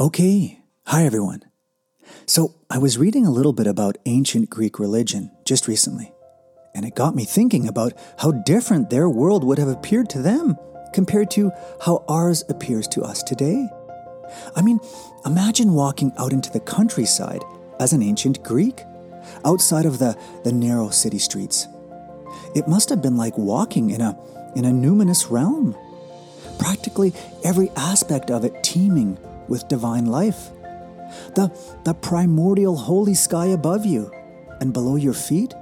Okay, hi everyone. So, I was reading a little bit about ancient Greek religion just recently, and it got me thinking about how different their world would have appeared to them compared to how ours appears to us today. I mean, imagine walking out into the countryside as an ancient Greek, outside of the, the narrow city streets. It must have been like walking in a, in a numinous realm, practically every aspect of it teeming with divine life. The, the primordial holy sky above you, and below your feet,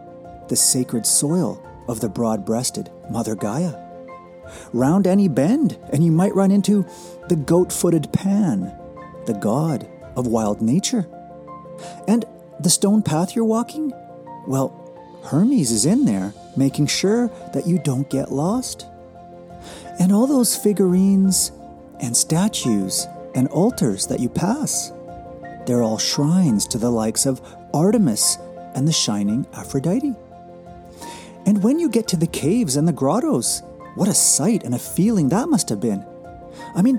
the sacred soil of the broad breasted Mother Gaia. Round any bend, and you might run into the goat footed Pan, the god of wild nature. And the stone path you're walking? Well, Hermes is in there, making sure that you don't get lost. And all those figurines and statues and altars that you pass. They're all shrines to the likes of Artemis and the shining Aphrodite. And when you get to the caves and the grottos, what a sight and a feeling that must have been. I mean,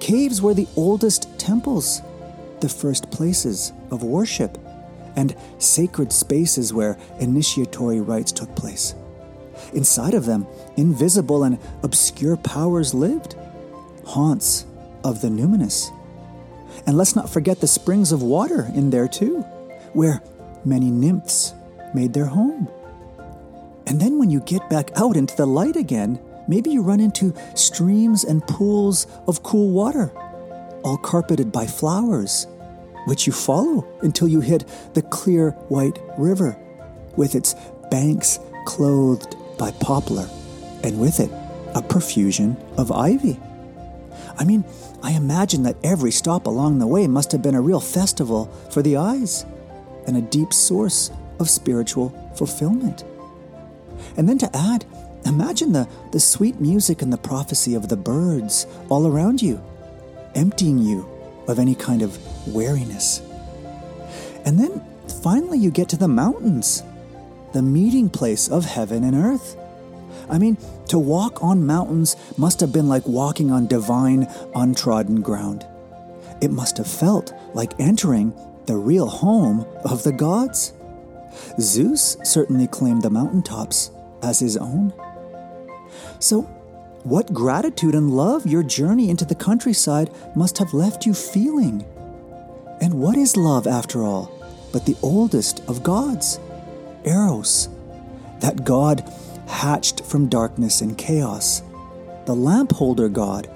caves were the oldest temples, the first places of worship, and sacred spaces where initiatory rites took place. Inside of them, invisible and obscure powers lived, haunts of the numinous. And let's not forget the springs of water in there too, where many nymphs made their home. And then when you get back out into the light again, maybe you run into streams and pools of cool water, all carpeted by flowers, which you follow until you hit the clear white river with its banks clothed by poplar, and with it, a profusion of ivy. I mean, I imagine that every stop along the way must have been a real festival for the eyes and a deep source of spiritual fulfillment. And then to add, imagine the, the sweet music and the prophecy of the birds all around you, emptying you of any kind of weariness. And then finally, you get to the mountains, the meeting place of heaven and earth. I mean, to walk on mountains must have been like walking on divine, untrodden ground. It must have felt like entering the real home of the gods. Zeus certainly claimed the mountaintops as his own. So, what gratitude and love your journey into the countryside must have left you feeling. And what is love, after all, but the oldest of gods? Eros, that god hatched from darkness and chaos, the lamp holder God,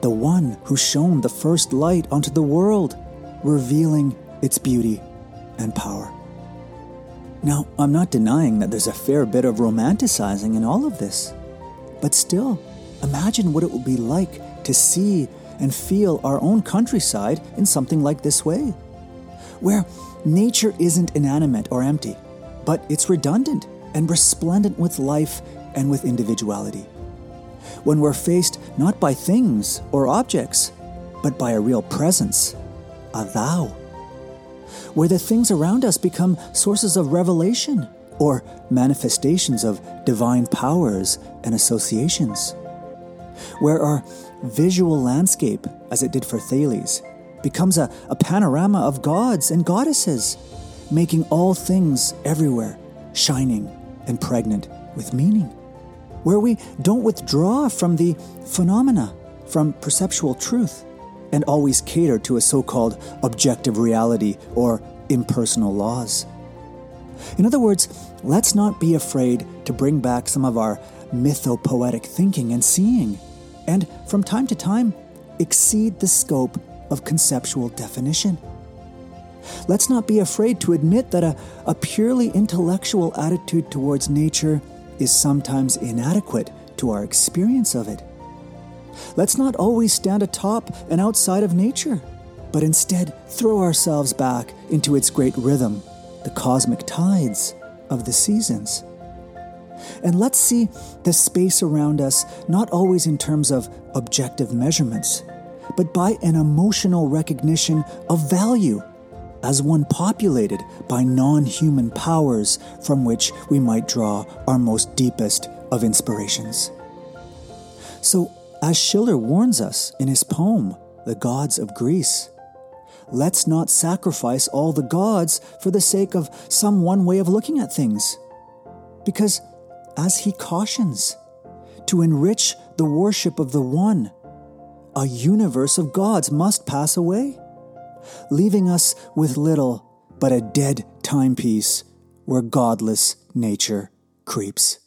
the one who shone the first light onto the world, revealing its beauty and power. Now, I'm not denying that there's a fair bit of romanticizing in all of this, but still, imagine what it would be like to see and feel our own countryside in something like this way, where nature isn't inanimate or empty, but it's redundant and resplendent with life and with individuality. When we're faced not by things or objects, but by a real presence, a thou. Where the things around us become sources of revelation or manifestations of divine powers and associations. Where our visual landscape, as it did for Thales, becomes a, a panorama of gods and goddesses, making all things everywhere shining and pregnant with meaning, where we don't withdraw from the phenomena, from perceptual truth, and always cater to a so called objective reality or impersonal laws. In other words, let's not be afraid to bring back some of our mythopoetic thinking and seeing, and from time to time, exceed the scope of conceptual definition. Let's not be afraid to admit that a, a purely intellectual attitude towards nature is sometimes inadequate to our experience of it. Let's not always stand atop and outside of nature, but instead throw ourselves back into its great rhythm, the cosmic tides of the seasons. And let's see the space around us not always in terms of objective measurements, but by an emotional recognition of value as one populated by non human powers from which we might draw our most deepest of inspirations. So, as Schiller warns us in his poem, The Gods of Greece, let's not sacrifice all the gods for the sake of some one way of looking at things. Because, as he cautions, to enrich the worship of the one, a universe of gods must pass away, leaving us with little but a dead timepiece where godless nature creeps.